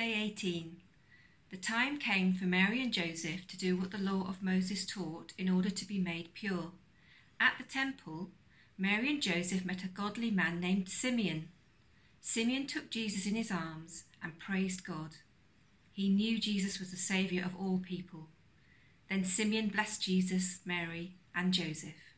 Day 18. The time came for Mary and Joseph to do what the law of Moses taught in order to be made pure. At the temple, Mary and Joseph met a godly man named Simeon. Simeon took Jesus in his arms and praised God. He knew Jesus was the Saviour of all people. Then Simeon blessed Jesus, Mary, and Joseph.